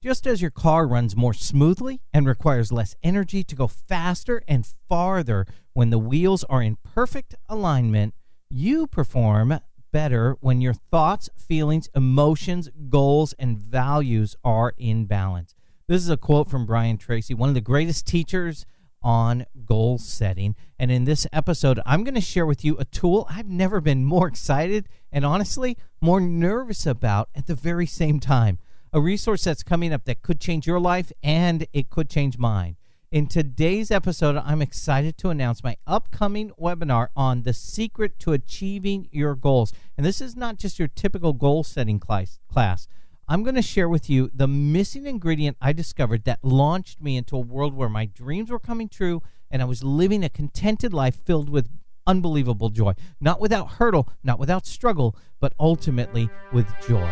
Just as your car runs more smoothly and requires less energy to go faster and farther when the wheels are in perfect alignment, you perform better when your thoughts, feelings, emotions, goals, and values are in balance. This is a quote from Brian Tracy, one of the greatest teachers on goal setting. And in this episode, I'm going to share with you a tool I've never been more excited and honestly more nervous about at the very same time. A resource that's coming up that could change your life and it could change mine. In today's episode, I'm excited to announce my upcoming webinar on the secret to achieving your goals. And this is not just your typical goal setting class. I'm going to share with you the missing ingredient I discovered that launched me into a world where my dreams were coming true and I was living a contented life filled with unbelievable joy. Not without hurdle, not without struggle, but ultimately with joy.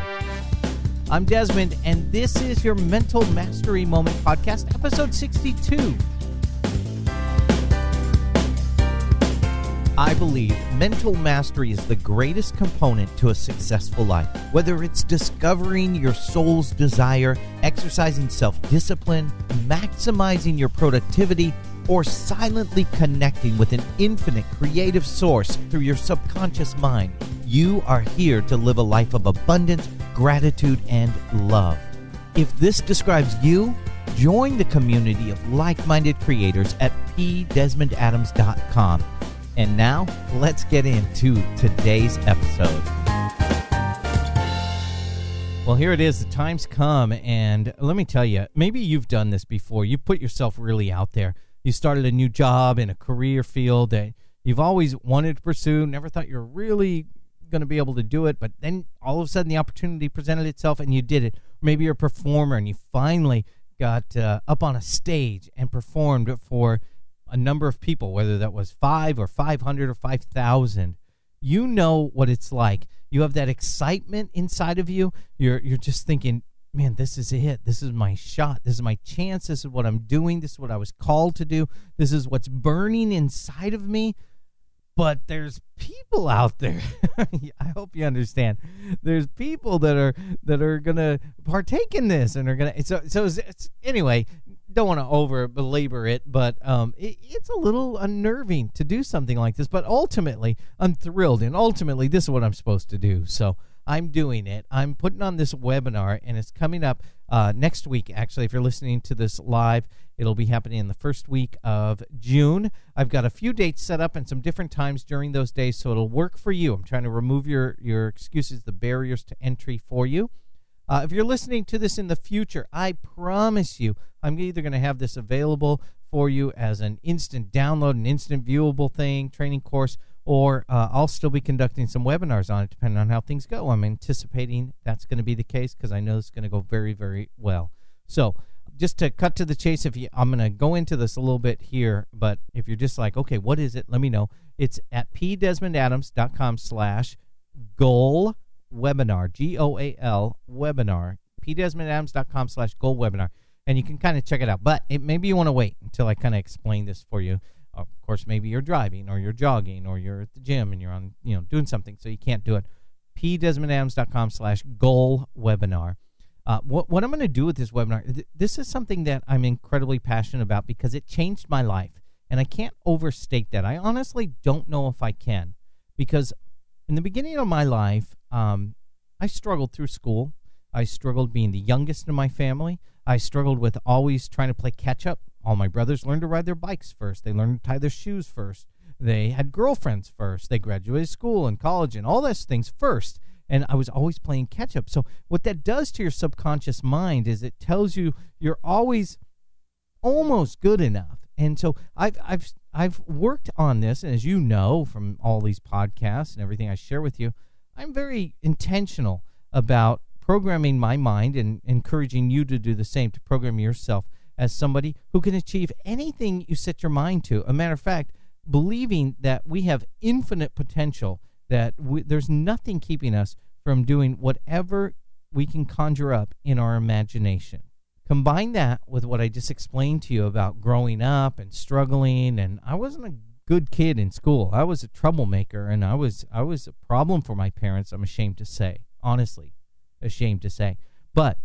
I'm Desmond, and this is your Mental Mastery Moment podcast, episode 62. I believe mental mastery is the greatest component to a successful life. Whether it's discovering your soul's desire, exercising self discipline, maximizing your productivity, or silently connecting with an infinite creative source through your subconscious mind, you are here to live a life of abundance gratitude, and love. If this describes you, join the community of like minded creators at pdesmondadams.com. And now, let's get into today's episode. Well, here it is. The time's come. And let me tell you, maybe you've done this before. You've put yourself really out there. You started a new job in a career field that you've always wanted to pursue, never thought you were really going to be able to do it, but then all of a sudden the opportunity presented itself and you did it. Maybe you're a performer and you finally got uh, up on a stage and performed for a number of people, whether that was five or 500 or 5,000. You know what it's like. You have that excitement inside of you. You're, you're just thinking, man, this is it. This is my shot. This is my chance. This is what I'm doing. This is what I was called to do. This is what's burning inside of me but there's people out there i hope you understand there's people that are that are gonna partake in this and are gonna so so it's, it's, anyway don't want to over belabor it but um it, it's a little unnerving to do something like this but ultimately i'm thrilled and ultimately this is what i'm supposed to do so i'm doing it i'm putting on this webinar and it's coming up uh, next week actually if you're listening to this live It'll be happening in the first week of June. I've got a few dates set up and some different times during those days, so it'll work for you. I'm trying to remove your, your excuses, the barriers to entry for you. Uh, if you're listening to this in the future, I promise you, I'm either going to have this available for you as an instant download, an instant viewable thing, training course, or uh, I'll still be conducting some webinars on it depending on how things go. I'm anticipating that's going to be the case because I know it's going to go very, very well. So, just to cut to the chase, if you, I'm going to go into this a little bit here, but if you're just like, okay, what is it? Let me know. It's at pdesmondadams.com slash goal webinar, G O A L webinar, pdesmondadams.com slash goal webinar. And you can kind of check it out. But it, maybe you want to wait until I kind of explain this for you. Of course, maybe you're driving or you're jogging or you're at the gym and you're on, you know, doing something, so you can't do it. pdesmondadams.com slash goal webinar. Uh, what, what I'm going to do with this webinar, th- this is something that I'm incredibly passionate about because it changed my life. And I can't overstate that. I honestly don't know if I can because in the beginning of my life, um, I struggled through school. I struggled being the youngest in my family. I struggled with always trying to play catch up. All my brothers learned to ride their bikes first, they learned to tie their shoes first. They had girlfriends first. They graduated school and college and all those things first and I was always playing catch up. So what that does to your subconscious mind is it tells you you're always almost good enough. And so I've I've I've worked on this, and as you know from all these podcasts and everything I share with you, I'm very intentional about programming my mind and encouraging you to do the same to program yourself as somebody who can achieve anything you set your mind to. A matter of fact, believing that we have infinite potential that we, there's nothing keeping us from doing whatever we can conjure up in our imagination. Combine that with what I just explained to you about growing up and struggling and I wasn't a good kid in school. I was a troublemaker and I was I was a problem for my parents, I'm ashamed to say. Honestly, ashamed to say. But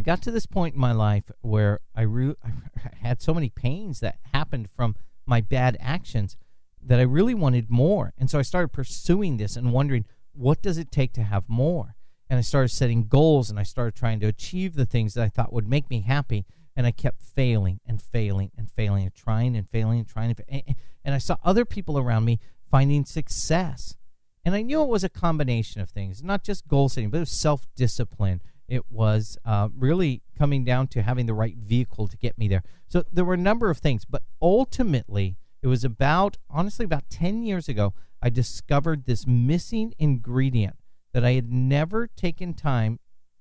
got to this point in my life where I, re- I had so many pains that happened from my bad actions that I really wanted more. And so I started pursuing this and wondering, what does it take to have more? And I started setting goals and I started trying to achieve the things that I thought would make me happy. And I kept failing and failing and failing and trying and failing and trying. And, and I saw other people around me finding success. And I knew it was a combination of things, not just goal setting, but it was self discipline. It was uh, really coming down to having the right vehicle to get me there. So there were a number of things, but ultimately, it was about, honestly, about 10 years ago, I discovered this missing ingredient that I had never taken time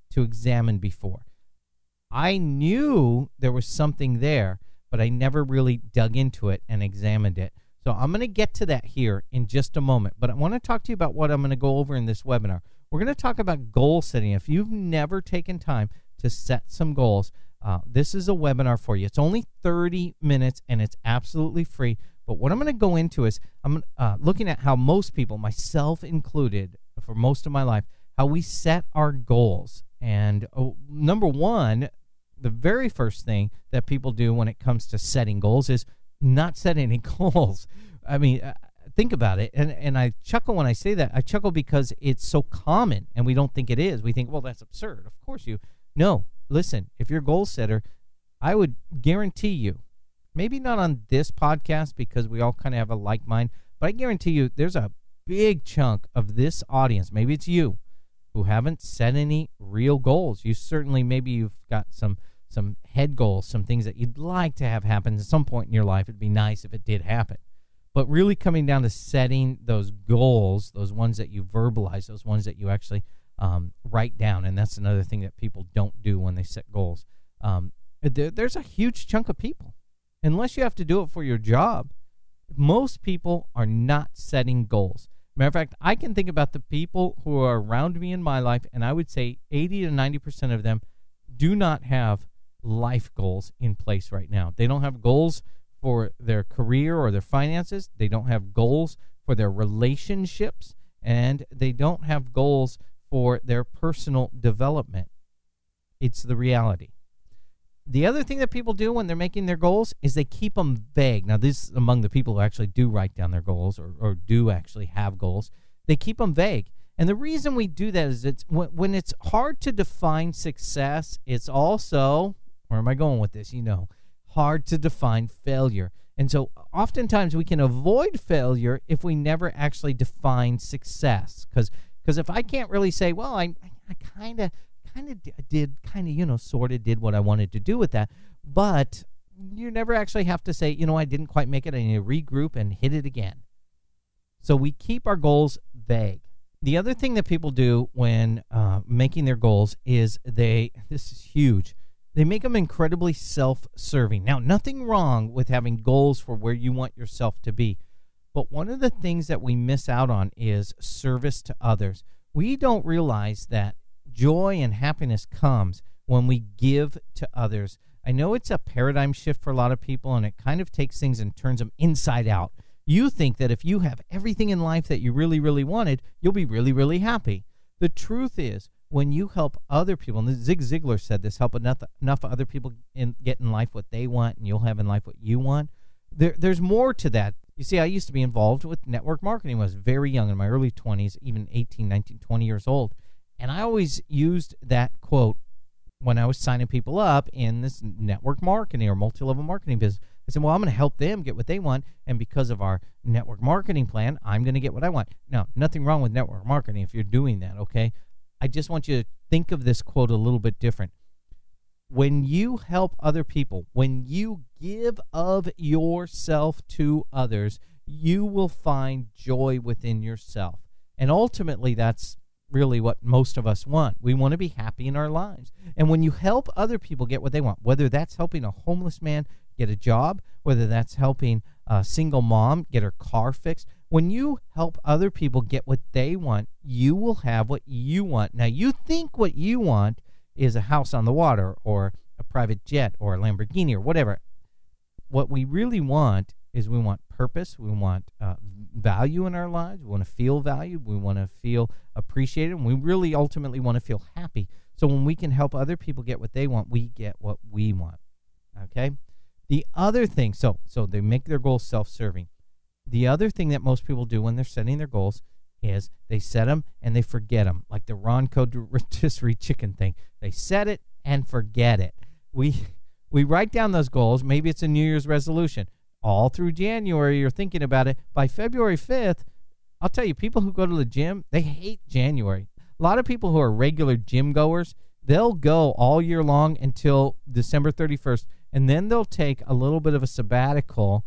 to examine before. I knew there was something there, but I never really dug into it and examined it. So I'm going to get to that here in just a moment, but I want to talk to you about what I'm going to go over in this webinar. We're going to talk about goal setting. If you've never taken time to set some goals, uh, this is a webinar for you. It's only 30 minutes and it's absolutely free. But what I'm going to go into is I'm uh, looking at how most people, myself included, for most of my life, how we set our goals. And oh, number one, the very first thing that people do when it comes to setting goals is not set any goals. I mean, uh, think about it. And, and I chuckle when I say that. I chuckle because it's so common and we don't think it is. We think, well, that's absurd. Of course you. No, listen, if you're a goal setter, I would guarantee you, maybe not on this podcast because we all kind of have a like mind, but I guarantee you there's a big chunk of this audience, maybe it's you, who haven't set any real goals. You certainly, maybe you've got some some head goals, some things that you'd like to have happen at some point in your life. It'd be nice if it did happen. But really coming down to setting those goals, those ones that you verbalize, those ones that you actually um, write down. And that's another thing that people don't do when they set goals. Um, there, there's a huge chunk of people, unless you have to do it for your job, most people are not setting goals. Matter of fact, I can think about the people who are around me in my life, and I would say 80 to 90% of them do not have life goals in place right now. They don't have goals for their career or their finances, they don't have goals for their relationships, and they don't have goals for their personal development. It's the reality. The other thing that people do when they're making their goals is they keep them vague. Now, this is among the people who actually do write down their goals or, or do actually have goals. They keep them vague. And the reason we do that is it's when, when it's hard to define success, it's also, where am I going with this? You know, hard to define failure. And so oftentimes we can avoid failure if we never actually define success. Because because if I can't really say, well, I, I kind of kind of did kind of you know sort of did what I wanted to do with that, but you never actually have to say, you know, I didn't quite make it. I need to regroup and hit it again. So we keep our goals vague. The other thing that people do when uh, making their goals is they, this is huge, they make them incredibly self serving. Now, nothing wrong with having goals for where you want yourself to be. But one of the things that we miss out on is service to others. We don't realize that joy and happiness comes when we give to others. I know it's a paradigm shift for a lot of people, and it kind of takes things and turns them inside out. You think that if you have everything in life that you really, really wanted, you'll be really, really happy. The truth is, when you help other people, and Zig Ziglar said this, help enough enough other people in, get in life what they want, and you'll have in life what you want. There, there's more to that. You see, I used to be involved with network marketing I was very young, in my early 20s, even 18, 19, 20 years old. And I always used that quote when I was signing people up in this network marketing or multi level marketing business. I said, well, I'm going to help them get what they want. And because of our network marketing plan, I'm going to get what I want. Now, nothing wrong with network marketing if you're doing that, okay? I just want you to think of this quote a little bit different. When you help other people, when you give of yourself to others, you will find joy within yourself. And ultimately, that's really what most of us want. We want to be happy in our lives. And when you help other people get what they want, whether that's helping a homeless man get a job, whether that's helping a single mom get her car fixed, when you help other people get what they want, you will have what you want. Now, you think what you want is a house on the water or a private jet or a Lamborghini or whatever. What we really want is we want purpose, we want uh, value in our lives, we want to feel valued, we want to feel appreciated, and we really ultimately want to feel happy. So when we can help other people get what they want, we get what we want. Okay? The other thing, so so they make their goals self-serving. The other thing that most people do when they're setting their goals is they set them and they forget them, like the Ronco rotisserie chicken thing. They set it and forget it. We we write down those goals. Maybe it's a New Year's resolution. All through January, you're thinking about it. By February 5th, I'll tell you, people who go to the gym, they hate January. A lot of people who are regular gym goers, they'll go all year long until December 31st, and then they'll take a little bit of a sabbatical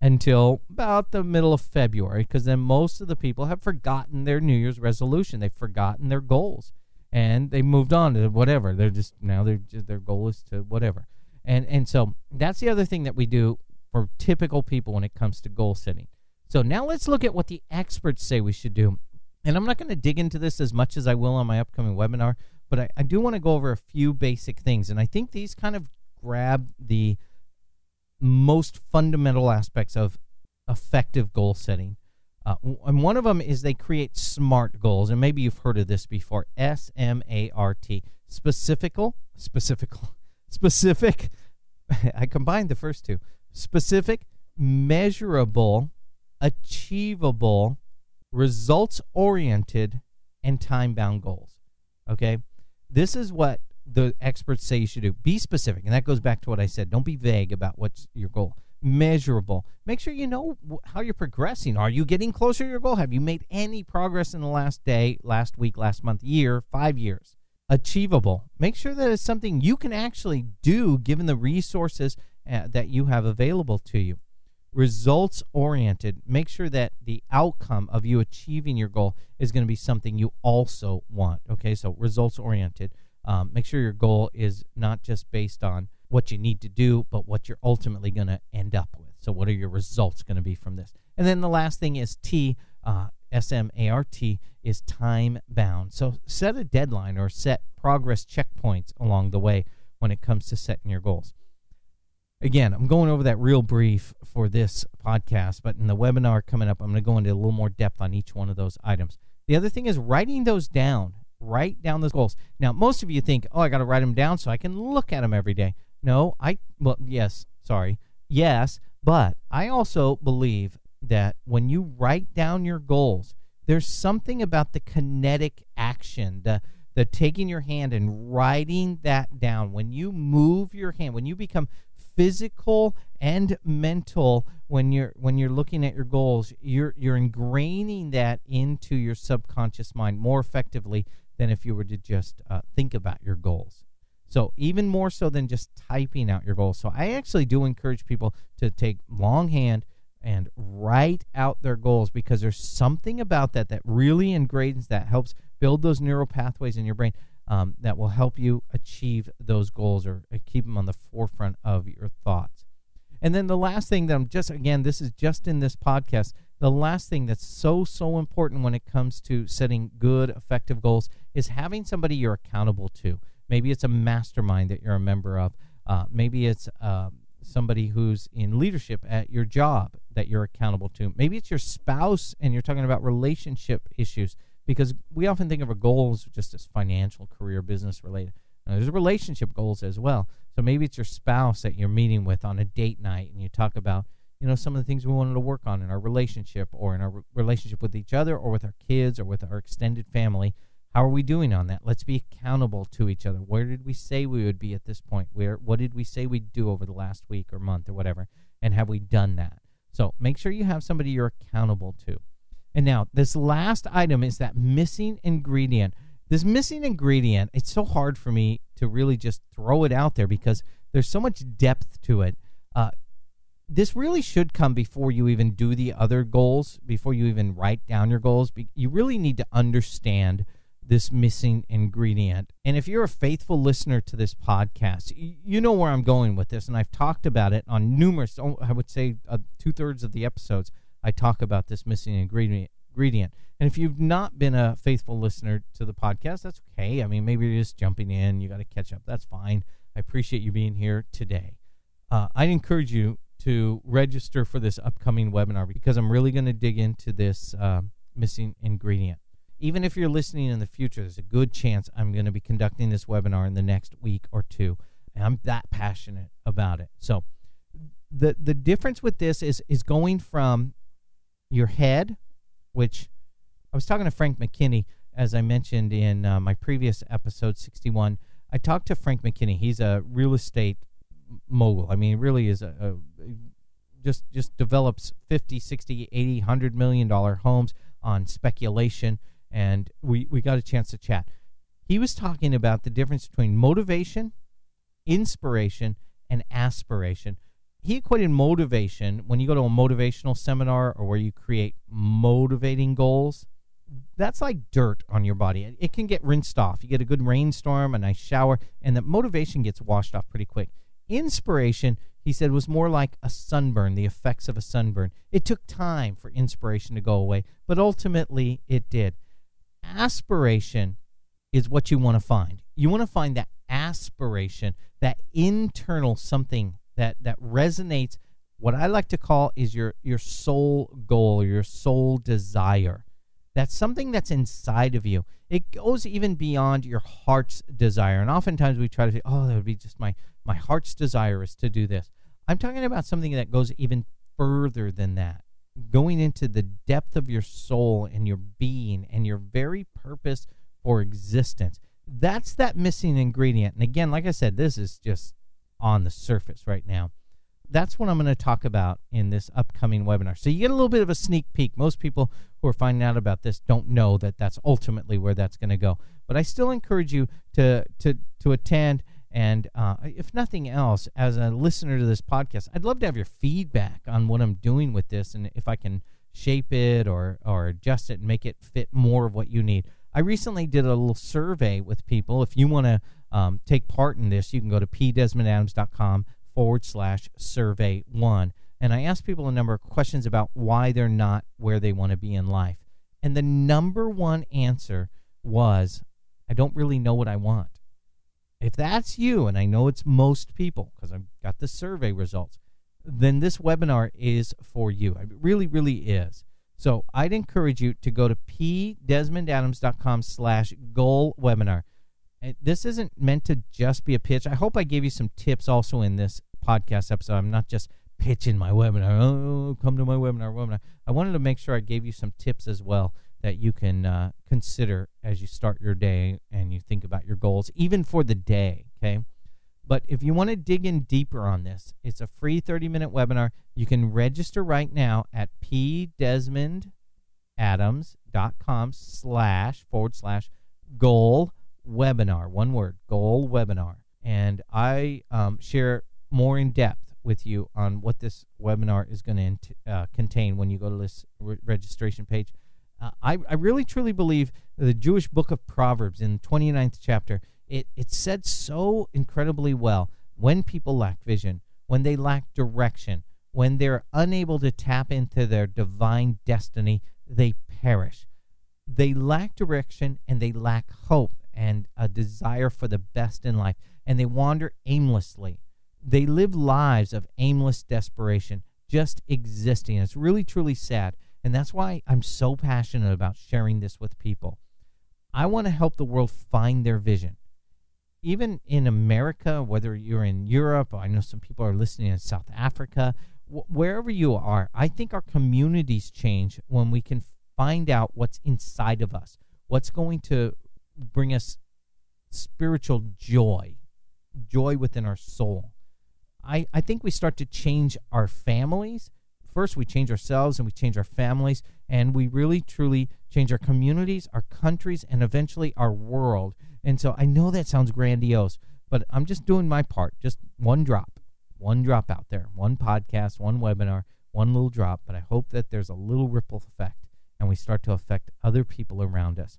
until about the middle of February because then most of the people have forgotten their New Year's resolution. They've forgotten their goals and they moved on to whatever. They're just now they're just, their goal is to whatever. And and so that's the other thing that we do for typical people when it comes to goal setting. So now let's look at what the experts say we should do. And I'm not going to dig into this as much as I will on my upcoming webinar, but I, I do want to go over a few basic things. And I think these kind of grab the most fundamental aspects of effective goal setting. Uh, and one of them is they create SMART goals, and maybe you've heard of this before. S M A R T, specifical, specifical, specific. I combined the first two: specific, measurable, achievable, results-oriented, and time-bound goals. Okay, this is what the experts say you should do. Be specific, and that goes back to what I said. Don't be vague about what's your goal. Measurable. Make sure you know how you're progressing. Are you getting closer to your goal? Have you made any progress in the last day, last week, last month, year, five years? Achievable. Make sure that it's something you can actually do given the resources uh, that you have available to you. Results oriented. Make sure that the outcome of you achieving your goal is going to be something you also want. Okay, so results oriented um, make sure your goal is not just based on what you need to do, but what you're ultimately going to end up with. So, what are your results going to be from this? And then the last thing is T, uh, S M A R T, is time bound. So, set a deadline or set progress checkpoints along the way when it comes to setting your goals. Again, I'm going over that real brief for this podcast, but in the webinar coming up, I'm going to go into a little more depth on each one of those items. The other thing is writing those down Write down those goals. Now, most of you think, oh, I got to write them down so I can look at them every day. No, I, well, yes, sorry. Yes, but I also believe that when you write down your goals, there's something about the kinetic action, the, the taking your hand and writing that down. When you move your hand, when you become physical and mental when you're when you're looking at your goals you're you're ingraining that into your subconscious mind more effectively than if you were to just uh, think about your goals. So, even more so than just typing out your goals. So, I actually do encourage people to take longhand and write out their goals because there's something about that that really ingrains that helps build those neural pathways in your brain um, that will help you achieve those goals or uh, keep them on the forefront of your thoughts. And then the last thing that I'm just, again, this is just in this podcast. The last thing that's so, so important when it comes to setting good, effective goals is having somebody you're accountable to. Maybe it's a mastermind that you're a member of. Uh, maybe it's uh, somebody who's in leadership at your job that you're accountable to. Maybe it's your spouse and you're talking about relationship issues because we often think of our goals just as financial, career, business related. Now, there's relationship goals as well. So maybe it's your spouse that you're meeting with on a date night and you talk about, you know, some of the things we wanted to work on in our relationship or in our re- relationship with each other or with our kids or with our extended family. How are we doing on that? Let's be accountable to each other. Where did we say we would be at this point? Where what did we say we'd do over the last week or month or whatever? And have we done that? So make sure you have somebody you're accountable to. And now, this last item is that missing ingredient. This missing ingredient, it's so hard for me to really just throw it out there because there's so much depth to it. Uh, this really should come before you even do the other goals, before you even write down your goals. You really need to understand this missing ingredient. And if you're a faithful listener to this podcast, you know where I'm going with this. And I've talked about it on numerous, oh, I would say uh, two thirds of the episodes. I talk about this missing ingredient. Ingredient. And if you've not been a faithful listener to the podcast, that's okay. I mean, maybe you're just jumping in, you got to catch up. That's fine. I appreciate you being here today. Uh, I'd encourage you to register for this upcoming webinar because I'm really going to dig into this uh, missing ingredient. even if you're listening in the future, there's a good chance I'm going to be conducting this webinar in the next week or two. And I'm that passionate about it. So the the difference with this is is going from your head, which I was talking to Frank McKinney as I mentioned in uh, my previous episode 61. I talked to Frank McKinney. He's a real estate mogul. I mean, he really is a, a just just develops 50, 60, 80, 100 million dollar homes on speculation and we we got a chance to chat. He was talking about the difference between motivation, inspiration, and aspiration. He equated motivation when you go to a motivational seminar or where you create motivating goals. That's like dirt on your body. It can get rinsed off. You get a good rainstorm, a nice shower, and the motivation gets washed off pretty quick. Inspiration, he said, was more like a sunburn, the effects of a sunburn. It took time for inspiration to go away, but ultimately it did aspiration is what you want to find. You want to find that aspiration, that internal something that that resonates. What I like to call is your your soul goal, your soul desire. That's something that's inside of you. It goes even beyond your heart's desire. And oftentimes we try to say, "Oh, that would be just my my heart's desire is to do this." I'm talking about something that goes even further than that going into the depth of your soul and your being and your very purpose for existence. That's that missing ingredient. And again, like I said, this is just on the surface right now. That's what I'm going to talk about in this upcoming webinar. So you get a little bit of a sneak peek. Most people who are finding out about this don't know that that's ultimately where that's going to go. But I still encourage you to to to attend and uh, if nothing else, as a listener to this podcast, I'd love to have your feedback on what I'm doing with this and if I can shape it or, or adjust it and make it fit more of what you need. I recently did a little survey with people. If you want to um, take part in this, you can go to pdesmondadams.com forward slash survey one. And I asked people a number of questions about why they're not where they want to be in life. And the number one answer was, I don't really know what I want. If that's you, and I know it's most people because I've got the survey results, then this webinar is for you. It really, really is. So I'd encourage you to go to pdesmondadams.com slash goal webinar. This isn't meant to just be a pitch. I hope I gave you some tips also in this podcast episode. I'm not just pitching my webinar. Oh, come to my webinar, webinar. I wanted to make sure I gave you some tips as well that you can uh, consider as you start your day and you think about your goals, even for the day. Okay. But if you want to dig in deeper on this, it's a free 30 minute webinar. You can register right now at pdesmondadams.com slash forward slash goal webinar. One word, goal webinar. And I um, share more in depth with you on what this webinar is going to uh, contain when you go to this re- registration page. Uh, I, I really truly believe the Jewish book of Proverbs in the 29th chapter, it, it said so incredibly well when people lack vision, when they lack direction, when they're unable to tap into their divine destiny, they perish. They lack direction and they lack hope and a desire for the best in life, and they wander aimlessly. They live lives of aimless desperation, just existing. It's really, truly sad. And that's why I'm so passionate about sharing this with people. I want to help the world find their vision. Even in America, whether you're in Europe, I know some people are listening in South Africa, wh- wherever you are, I think our communities change when we can find out what's inside of us, what's going to bring us spiritual joy, joy within our soul. I, I think we start to change our families first we change ourselves and we change our families and we really truly change our communities, our countries, and eventually our world. And so I know that sounds grandiose, but I'm just doing my part. Just one drop, one drop out there, one podcast, one webinar, one little drop. But I hope that there's a little ripple effect and we start to affect other people around us.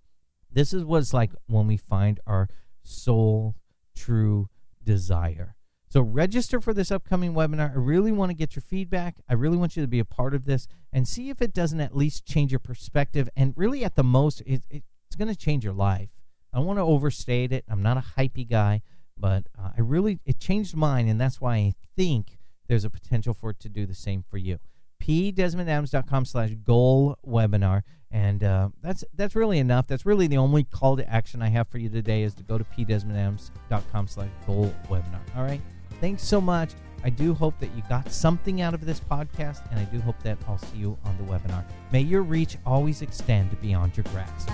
This is what it's like when we find our soul true desire. So register for this upcoming webinar. I really want to get your feedback. I really want you to be a part of this and see if it doesn't at least change your perspective. And really, at the most, it, it, it's going to change your life. I don't want to overstate it. I'm not a hypey guy, but uh, I really it changed mine, and that's why I think there's a potential for it to do the same for you. pdesmondadams.com slash goal webinar. And uh, that's that's really enough. That's really the only call to action I have for you today is to go to pdesmondadams.com slash goal webinar. All right. Thanks so much. I do hope that you got something out of this podcast, and I do hope that I'll see you on the webinar. May your reach always extend beyond your grasp.